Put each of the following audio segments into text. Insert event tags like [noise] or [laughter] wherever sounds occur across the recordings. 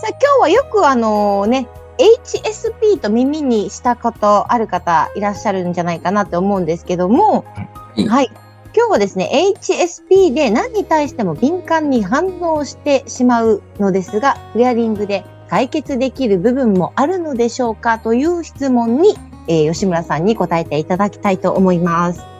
さあ今日はよくあのね HSP と耳にしたことある方いらっしゃるんじゃないかなって思うんですけども、いはい。今日はですね、HSP で何に対しても敏感に反応してしまうのですが、クリアリングで解決できる部分もあるのでしょうかという質問に、えー吉村さんに答えていただきたいと思います。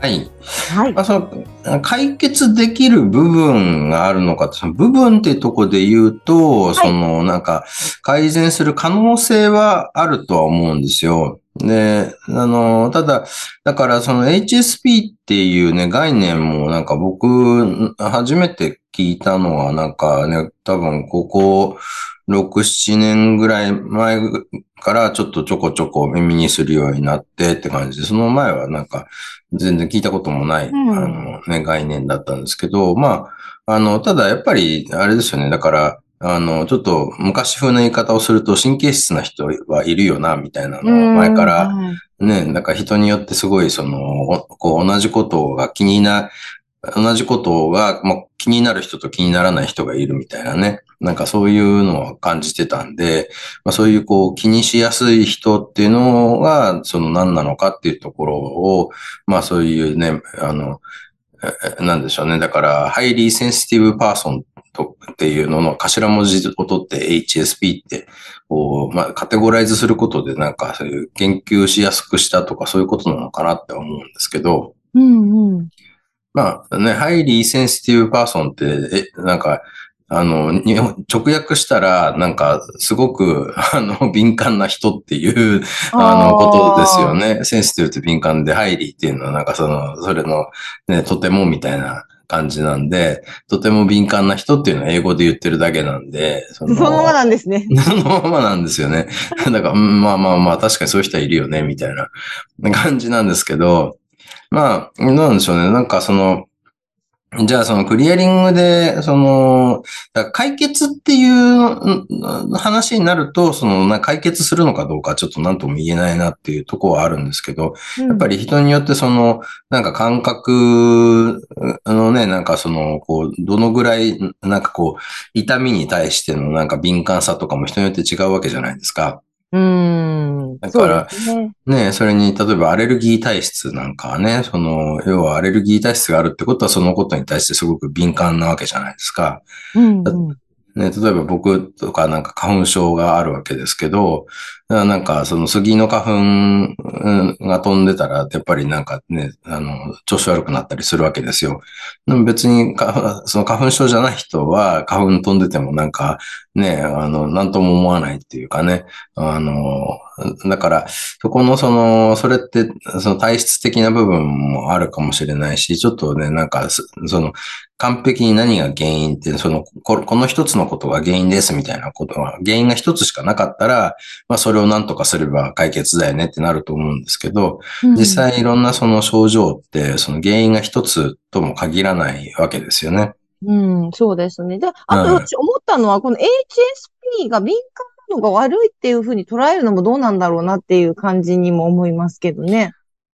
はい。はい。まあ、その解決できる部分があるのかその部分っていうところで言うと、そのなんか改善する可能性はあるとは思うんですよ。で、あの、ただ、だからその HSP っていうね、概念もなんか僕、初めて聞いたのはなんかね、多分ここ6、7年ぐらい前からちょっとちょこちょこ耳にするようになってって感じで、その前はなんか全然聞いたこともない、うんあのね、概念だったんですけど、まあ、あの、ただやっぱり、あれですよね。だから、あの、ちょっと昔風な言い方をすると神経質な人はいるよな、みたいなのを前からはいね、なんか人によってすごいその、おこう同じことが気にな、同じことが、まあ、気になる人と気にならない人がいるみたいなね。なんかそういうのを感じてたんで、まあ、そういうこう気にしやすい人っていうのが、その何なのかっていうところを、まあそういうね、あの、なんでしょうね。だから、 Highly Sensitive Person っていうのの頭文字を取って HSP って、こう、まあ、カテゴライズすることでなんかそういう研究しやすくしたとかそういうことなのかなって思うんですけど、うんうん。まあね、 Highly Sensitive Person って、え、なんか、あの、日本直訳したら、なんか、すごく、[laughs] あの、敏感な人っていう、あの、ことですよね。センシティブって敏感で、ハイリーっていうのは、なんかその、それの、ね、とてもみたいな感じなんで、とても敏感な人っていうのは英語で言ってるだけなんで、そそのままなんですね。[laughs] そのままなんですよね。だから、うんまあまあまあ、確かにそういう人はいるよね、みたいな感じなんですけど、まあ、なんでしょうね。なんかその、じゃあそのクリアリングで、その、解決っていううん話になると、その、な解決するのかどうかちょっと何とも言えないなっていうところはあるんですけど、やっぱり。り人によってその、なんか感覚のね、なんかその、こう、どのぐらい、なんかこう、痛みに対してのなんか敏感さとかも人によって違うわけじゃないですか。うん。だからね。ねそれに、例えばアレルギー体質なんかはね、その、要はアレルギー体質があるってことはそのことに対してすごく敏感なわけじゃないですか。うんうん。ね、例えば僕とかなんか花粉症があるわけですけど、なんかその杉の花粉が飛んでたら、やっぱりなんかね、あの、調子悪くなったりするわけですよ。でも別に、その花粉症じゃない人は花粉飛んでてもなんかね、あの、なんとも思わないっていうかね、あの、だから、そこのその、それって、その体質的な部分もあるかもしれないし、ちょっとね、なんか、その、完璧に何が原因って、その、ここの一つのことが原因ですみたいなことは、原因が一つしかなかったら、まあそれを何とかすれば解決だよねってなると思うんですけど、実際いろんなその症状って、その原因が一つとも限らないわけですよね。うん、そうですね。で、あとはい私思ったのは、この HSP が敏感なのが悪いっていうふうに捉えるのもどうなんだろうなっていう感じにも思いますけどね。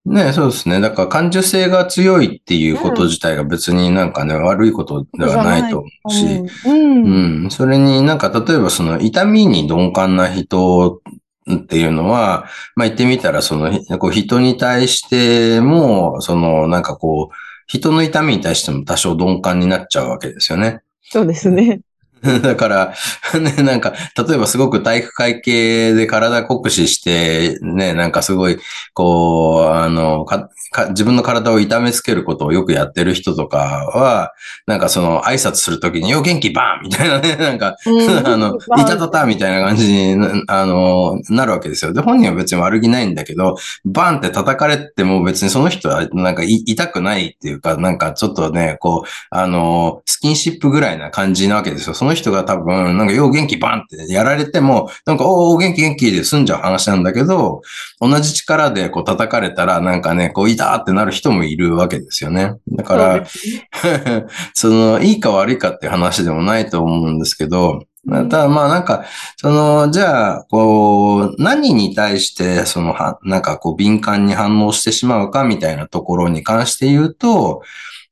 ねそうですね。だから感受性が強いっていうこと自体が別になんかね、悪いことではないと思うし、うん。うん。それになんか例えばその痛みに鈍感な人っていうのは、まあ言ってみたらそのこう人に対しても、そのなんかこう、人の痛みに対しても多少鈍感になっちゃうわけですよね。そうですね。[laughs] だから、ね、なんか、例えばすごく体育会系で体酷使して、ね、なんかすごい、こう、あの、か、か自分の体を痛めつけることをよくやってる人とかは、なんかその挨拶するときに、よ、元気バーンみたいなね、[laughs] なんか、あの、いたたたみたいな感じにな、あの、なるわけですよ。で、本人は別に悪気ないんだけど、バンって叩かれても別にその人はなんかい痛くないっていうか、なんかちょっとね、こう、あの、スキンシップぐらいな感じなわけですよ。そのの人が多分、なんか、よう元気バンってやられても、なんか、おお、元気元気で済んじゃう話なんだけど、同じ力でこう叩かれたら、なんかね、こう、いたってなる人もいるわけですよね。だから、[laughs] その、いいか悪いかって話でもないと思うんですけど、ただまあなんか、その、じゃあ、こう、何に対して、その、は、なんかこう、敏感に反応してしまうかみたいなところに関して言うと、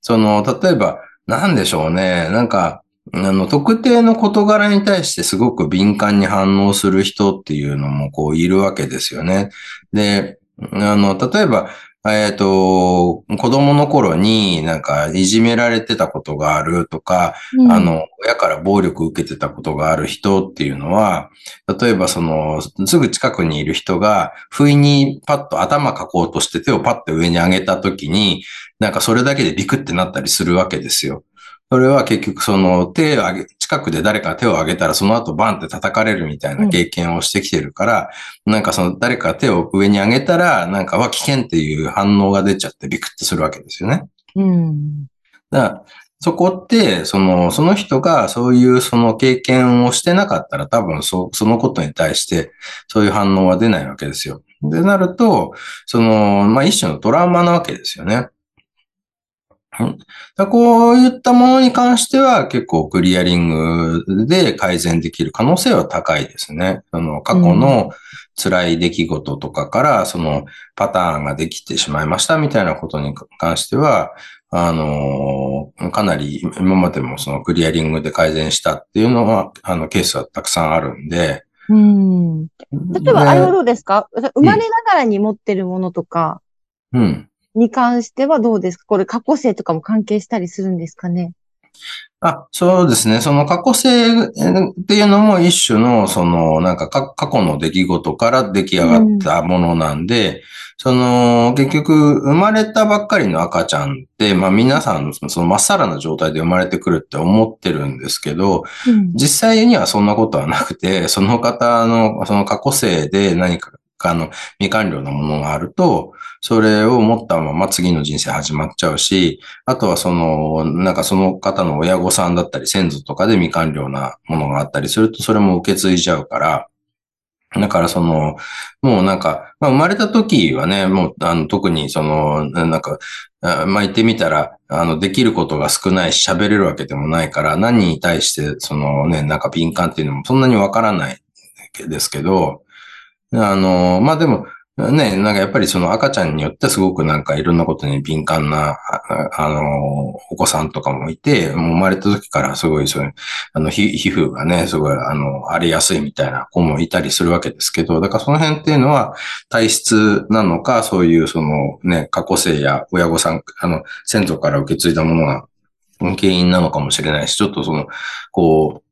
その、例えば、なんでしょうね。なんか、あの、特定の事柄に対してすごく敏感に反応する人っていうのもこういるわけですよね。で、あの、例えば、えっ、ー、と、子供の頃になんかいじめられてたことがあるとか、うん、あの、親から暴力受けてたことがある人っていうのは、例えばその、すぐ近くにいる人が、不意にパッと頭かこうとして手をパッと上に上げた時に、なんかそれだけでビクってなったりするわけですよ。それは結局その手を上げ、近くで誰か手を挙げたらその後バンって叩かれるみたいな経験をしてきてるから、うん、なんかその誰か手を上に上げたら、なんかは危険っていう反応が出ちゃってビクってするわけですよね。うん。だからそこって、その、その人がそういうその経験をしてなかったら多分そそのことに対してそういう反応は出ないわけですよ。で、なると、その、まあ、一種のトラウマなわけですよね。こういったものに関しては結構クリアリングで改善できる可能性は高いですね。あの、過去の辛い出来事とかからそのパターンができてしまいましたみたいなことに関しては、あの、かなり今までもそのクリアリングで改善したっていうのは、あの、ケースはたくさんあるんで。うん。例えば、あれはどうですか？生まれながらに持ってるものとか。うん。に関してはどうですか？これ過去性とかも関係したりするんですかね？あ、そうですね。その過去性っていうのも一種の、その、なんか過去の出来事から出来上がったものなんで、うん、その、結局、生まれたばっかりの赤ちゃんって、まあ皆さん、そのまっさらな状態で生まれてくるって思ってるんですけど、うん、実際にはそんなことはなくて、その方の、その過去性で何かあの、未完了なものがあると、それを持ったまま次の人生始まっちゃうし、あとはその、なんかその方の親御さんだったり先祖とかで未完了なものがあったりすると、それも受け継いじゃうから、だからその、もうなんか、まあ、生まれた時はね、もうあの特にその、なんか、まあ、言ってみたら、あの、できることが少ないし喋れるわけでもないから、何に対してそのね、なんか敏感っていうのもそんなにわからないですけど、あの、まあ、でも、ね、なんかやっぱりその赤ちゃんによってすごくなんかいろんなことに敏感な、あの、お子さんとかもいて、もう生まれた時からすごいそういう、あの、皮膚がね、すごい、あの、荒れやすいみたいな子もいたりするわけですけど、だからその辺っていうのは体質なのか、そういうそのね、過去性や親御さん、あの、先祖から受け継いだものが原因なのかもしれないし、ちょっとその、こう、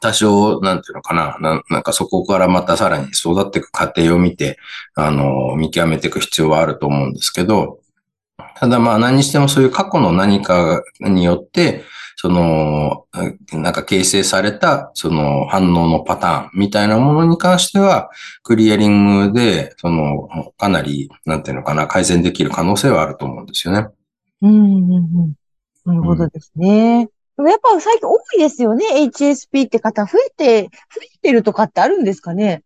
多少、なんていうのかなな、なんかそこからまたさらに育っていく過程を見て、あの、見極めていく必要はあると思うんですけど、ただまあ何にしてもそういう過去の何かによって、その、なんか形成された、その反応のパターンみたいなものに関しては、クリアリングで、その、かなり、なんていうのかな、改善できる可能性はあると思うんですよね。うん、うん、うん。なるほどですね。でもやっぱ最近多いですよね。HSP って方増えて、増えてるとかってあるんですかね？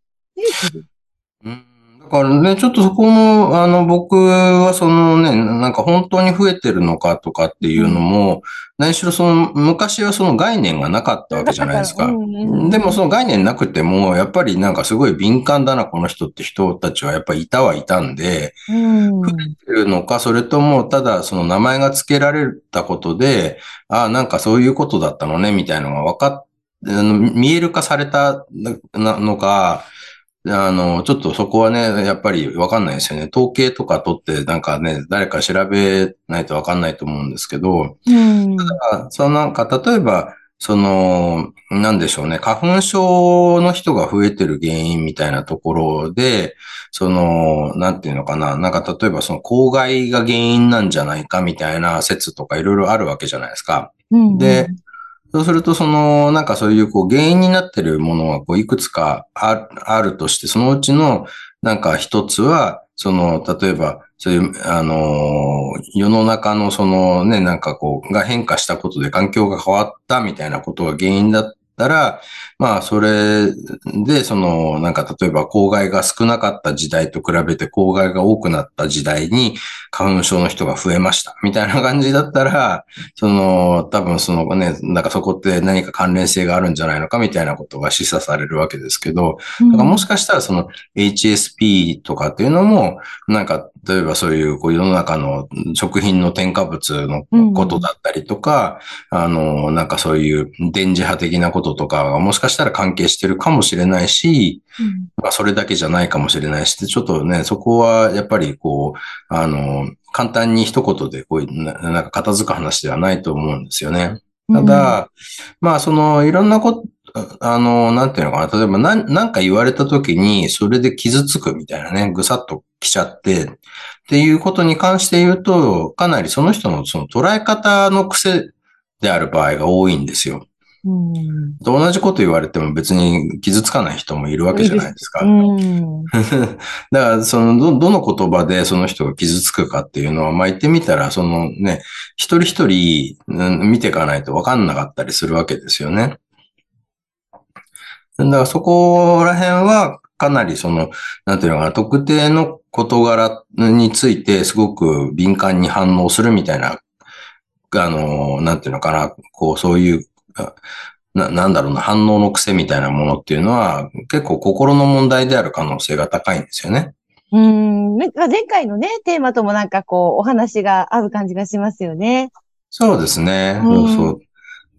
うんからね、ちょっとそこも、あの、僕はそのね、なんか本当に増えてるのかとかっていうのも、何しろその、昔はその概念がなかったわけじゃないですか。[laughs] でもその概念なくても、やっぱりなんかすごい敏感だな、この人って人たちはやっぱりいたはいたんで、増えてるのか、それとも、ただその名前が付けられたことで、ああ、なんかそういうことだったのね、みたいなのが分かっ見える化されたのか、あの、ちょっとそこはね、やっぱりわかんないですよね。統計とか取ってなんかね、誰か調べないとわかんないと思うんですけど、うん、ただ、そのなんか、例えば、その、なんでしょうね、花粉症の人が増えてる原因みたいなところで、その、なんていうのかな、なんか例えばその公害が原因なんじゃないかみたいな説とかいろいろあるわけじゃないですか。うん、で、そうすると、その、なんかそういう、こう、原因になってるものは、こう、いくつかあるとして、そのうちの、なんか一つは、その、例えば、そういう、あの、世の中のそのね、なんかこう、が変化したことで環境が変わったみたいなことが原因だったら、まあ、それで、その、なんか、例えば、公害が少なかった時代と比べて、公害が多くなった時代に、花粉症の人が増えました。みたいな感じだったら、その、多分そのね、なんかそこって何か関連性があるんじゃないのかみたいなことが示唆されるわけですけど、だからもしかしたらその HSP とかっていうのも、なんか、例えばそういうこう世の中の食品の添加物のことだったりとか、あの、なんかそういう電磁波的なこととかがもしかしたら関係してるかもしれないし、まあそれだけじゃないかもしれないし、ちょっとね、そこはやっぱりこう、あの、簡単に一言でこういう、なんか片付く話ではないと思うんですよね。ただ、まあそのいろんなこと、あの、なんていうのかな。例えば、なん、なんか言われた時に、それで傷つくみたいなね、ぐさっと来ちゃって、っていうことに関して言うと、かなりその人のその捉え方の癖である場合が多いんですよ。うん、同じこと言われても別に傷つかない人もいるわけじゃないですか。うん、[laughs] だからそのど、どの言葉でその人が傷つくかっていうのは、まあ言ってみたら、そのね、一人一人、見ていかないと分かんなかったりするわけですよね。だからそこら辺はかなりその、なんていうのかな、特定の事柄についてすごく敏感に反応するみたいな、あの、なんていうのかな、こう、そういうな、なんだろうな、反応の癖みたいなものっていうのは、結構心の問題である可能性が高いんですよね。うん。前回のね、テーマともなんかこう、お話が合う感じがしますよね。そうですね。うん、そうそう。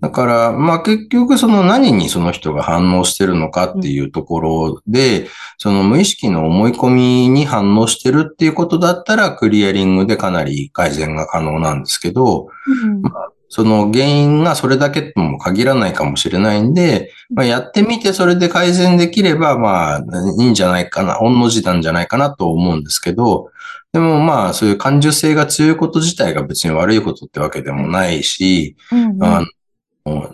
だから、まあ結局その何にその人が反応してるのかっていうところで、うん、その無意識の思い込みに反応してるっていうことだったらクリアリングでかなり改善が可能なんですけど、うん、まあその原因がそれだけとも限らないかもしれないんで、まあ、やってみてそれで改善できれば、まあ、いいんじゃないかな、御の字なんじゃないかなと思うんですけど、でもまあ、そういう感受性が強いこと自体が別に悪いことってわけでもないし、うんうん、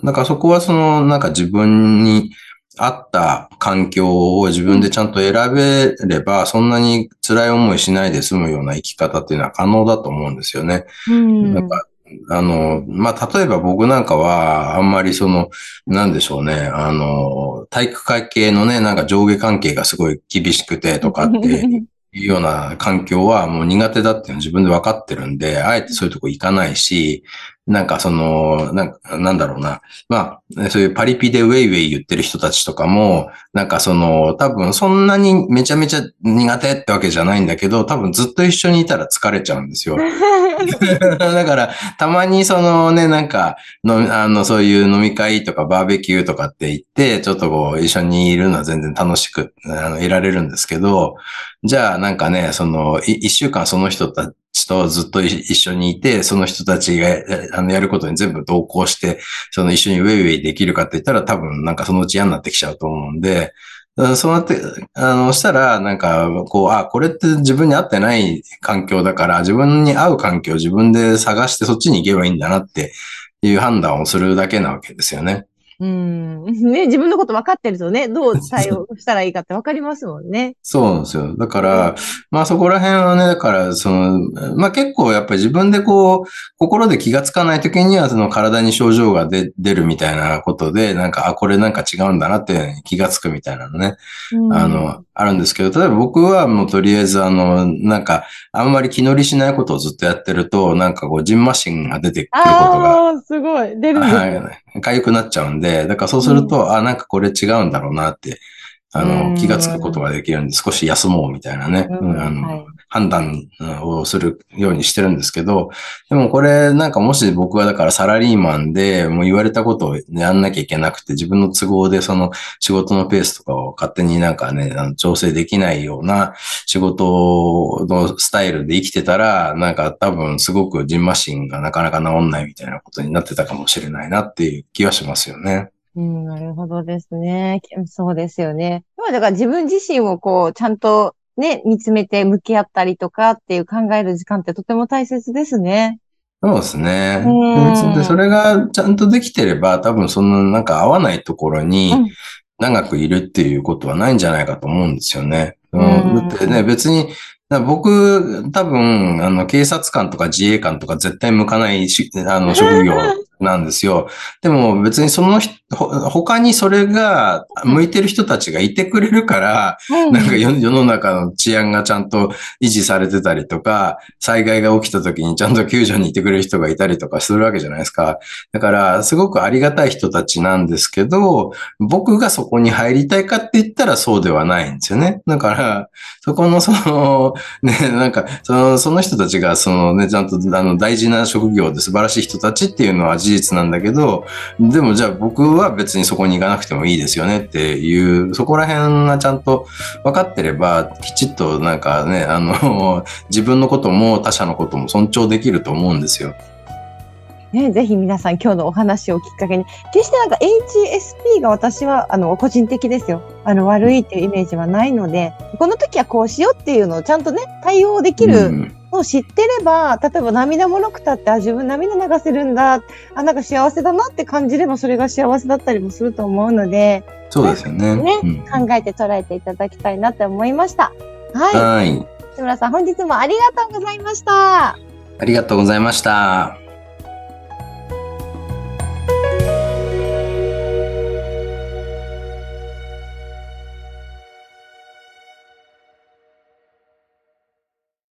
なん。かそこはその、なんか自分に合った環境を自分でちゃんと選べれば、そんなに辛い思いしないで済むような生き方っていうのは可能だと思うんですよね。うん、なんかあの、まあ、例えば僕なんかは、あんまりその、なんでしょうね、あの、体育会系のね、なんか上下関係がすごい厳しくてとかって [laughs] いうような環境はもう苦手だっていうの自分で分かってるんで、あえてそういうとこ行かないし、なんかその、なんなんだろうな。まあ、そういうパリピでウェイウェイ言ってる人たちとかも、なんかその、多分そんなにめちゃめちゃ苦手ってわけじゃないんだけど、多分ずっと一緒にいたら疲れちゃうんですよ。[laughs] だから、たまにそのね、なんかの、あの、そういう飲み会とかバーベキューとかって言って、ちょっとこう、一緒にいるのは全然楽しく、あの、いられるんですけど、じゃあなんかね、その、一週間その人たちとずっと一緒にいて、その人たちがあのやることに全部同行して、その一緒にウェイウェイできるかって言ったら多分なんかそのうち嫌になってきちゃうと思うんで、そうなって、あの、したら、なんか、こう、あ、これって自分に合ってない環境だから、自分に合う環境を自分で探してそっちに行けばいいんだなっていう判断をするだけなわけですよね。うん。[laughs] ね、自分のこと分かってるとね、どう対応したらいいかって分かりますもんね。[laughs] そうなんですよ。だから、まあそこら辺はね、だから、その、まあ結構やっぱり自分でこう、心で気がつかない時には、その体に症状が出出るみたいなことで、なんか、あ、これなんか違うんだなって気がつくみたいなのね。うん、あの、あるんですけど、例えば僕はもうとりあえずあの、なんか、あんまり気乗りしないことをずっとやってると、なんかこう、ジンマシンが出てくることが。ああ、すごい。出るんですね。痒くなっちゃうんで、だからそうすると、うん、あ、なんかこれ違うんだろうなって、あの、気がつくことができるんで、少し休もうみたいなね、うん、あの、はい、判断をするようにしてるんですけど、でもこれなんかもし僕はだからサラリーマンでもう言われたことをやんなきゃいけなくて、自分の都合でその仕事のペースとかを勝手になんかね、調整できないような仕事のスタイルで生きてたら、なんか多分すごくジンマシンがなかなか治んないみたいなことになってたかもしれないなっていう気はしますよね。うん、なるほどですね。そうですよね。だから自分自身をこう、ちゃんとね、見つめて向き合ったりとかっていう考える時間ってとても大切ですね。そうですね。で、それがちゃんとできてれば、多分そのなんか合わないところに長くいるっていうことはないんじゃないかと思うんですよね。うん、だってね、別にだ僕、多分、あの、警察官とか自衛官とか絶対向かないし、あの、職業 [laughs] なんですよ。でも別にその人、他にそれが向いてる人たちがいてくれるから、なんか世の中の治安がちゃんと維持されてたりとか、災害が起きた時にちゃんと救助に行ってくれる人がいたりとかするわけじゃないですか。だから、すごくありがたい人たちなんですけど、僕がそこに入りたいかって言ったらそうではないんですよね。だから、そこのその、ね、なんか、その、その人たちが、そのね、ちゃんと、あの、大事な職業で素晴らしい人たちっていうのは事実なんだけど、でもじゃあ僕は別にそこに行かなくてもいいですよねっていう、そこら辺がちゃんと分かってれば、きちっとなんかね、あの、自分のことも他者のことも尊重できると思うんですよ。ね、ぜひ皆さん今日のお話をきっかけに、決してなんか HSP が私は、あの、個人的ですよ。あの、悪いっていうイメージはないので、この時はこうしようっていうのをちゃんとね、対応できるのを知ってれば、例えば涙もろくたって、あ、自分涙流せるんだ、あ、なんか幸せだなって感じれば、それが幸せだったりもすると思うので、そうですよね。ね、うん、考えて捉えていただきたいなって思いました。はい。はい。志村さん、本日もありがとうございました。ありがとうございました。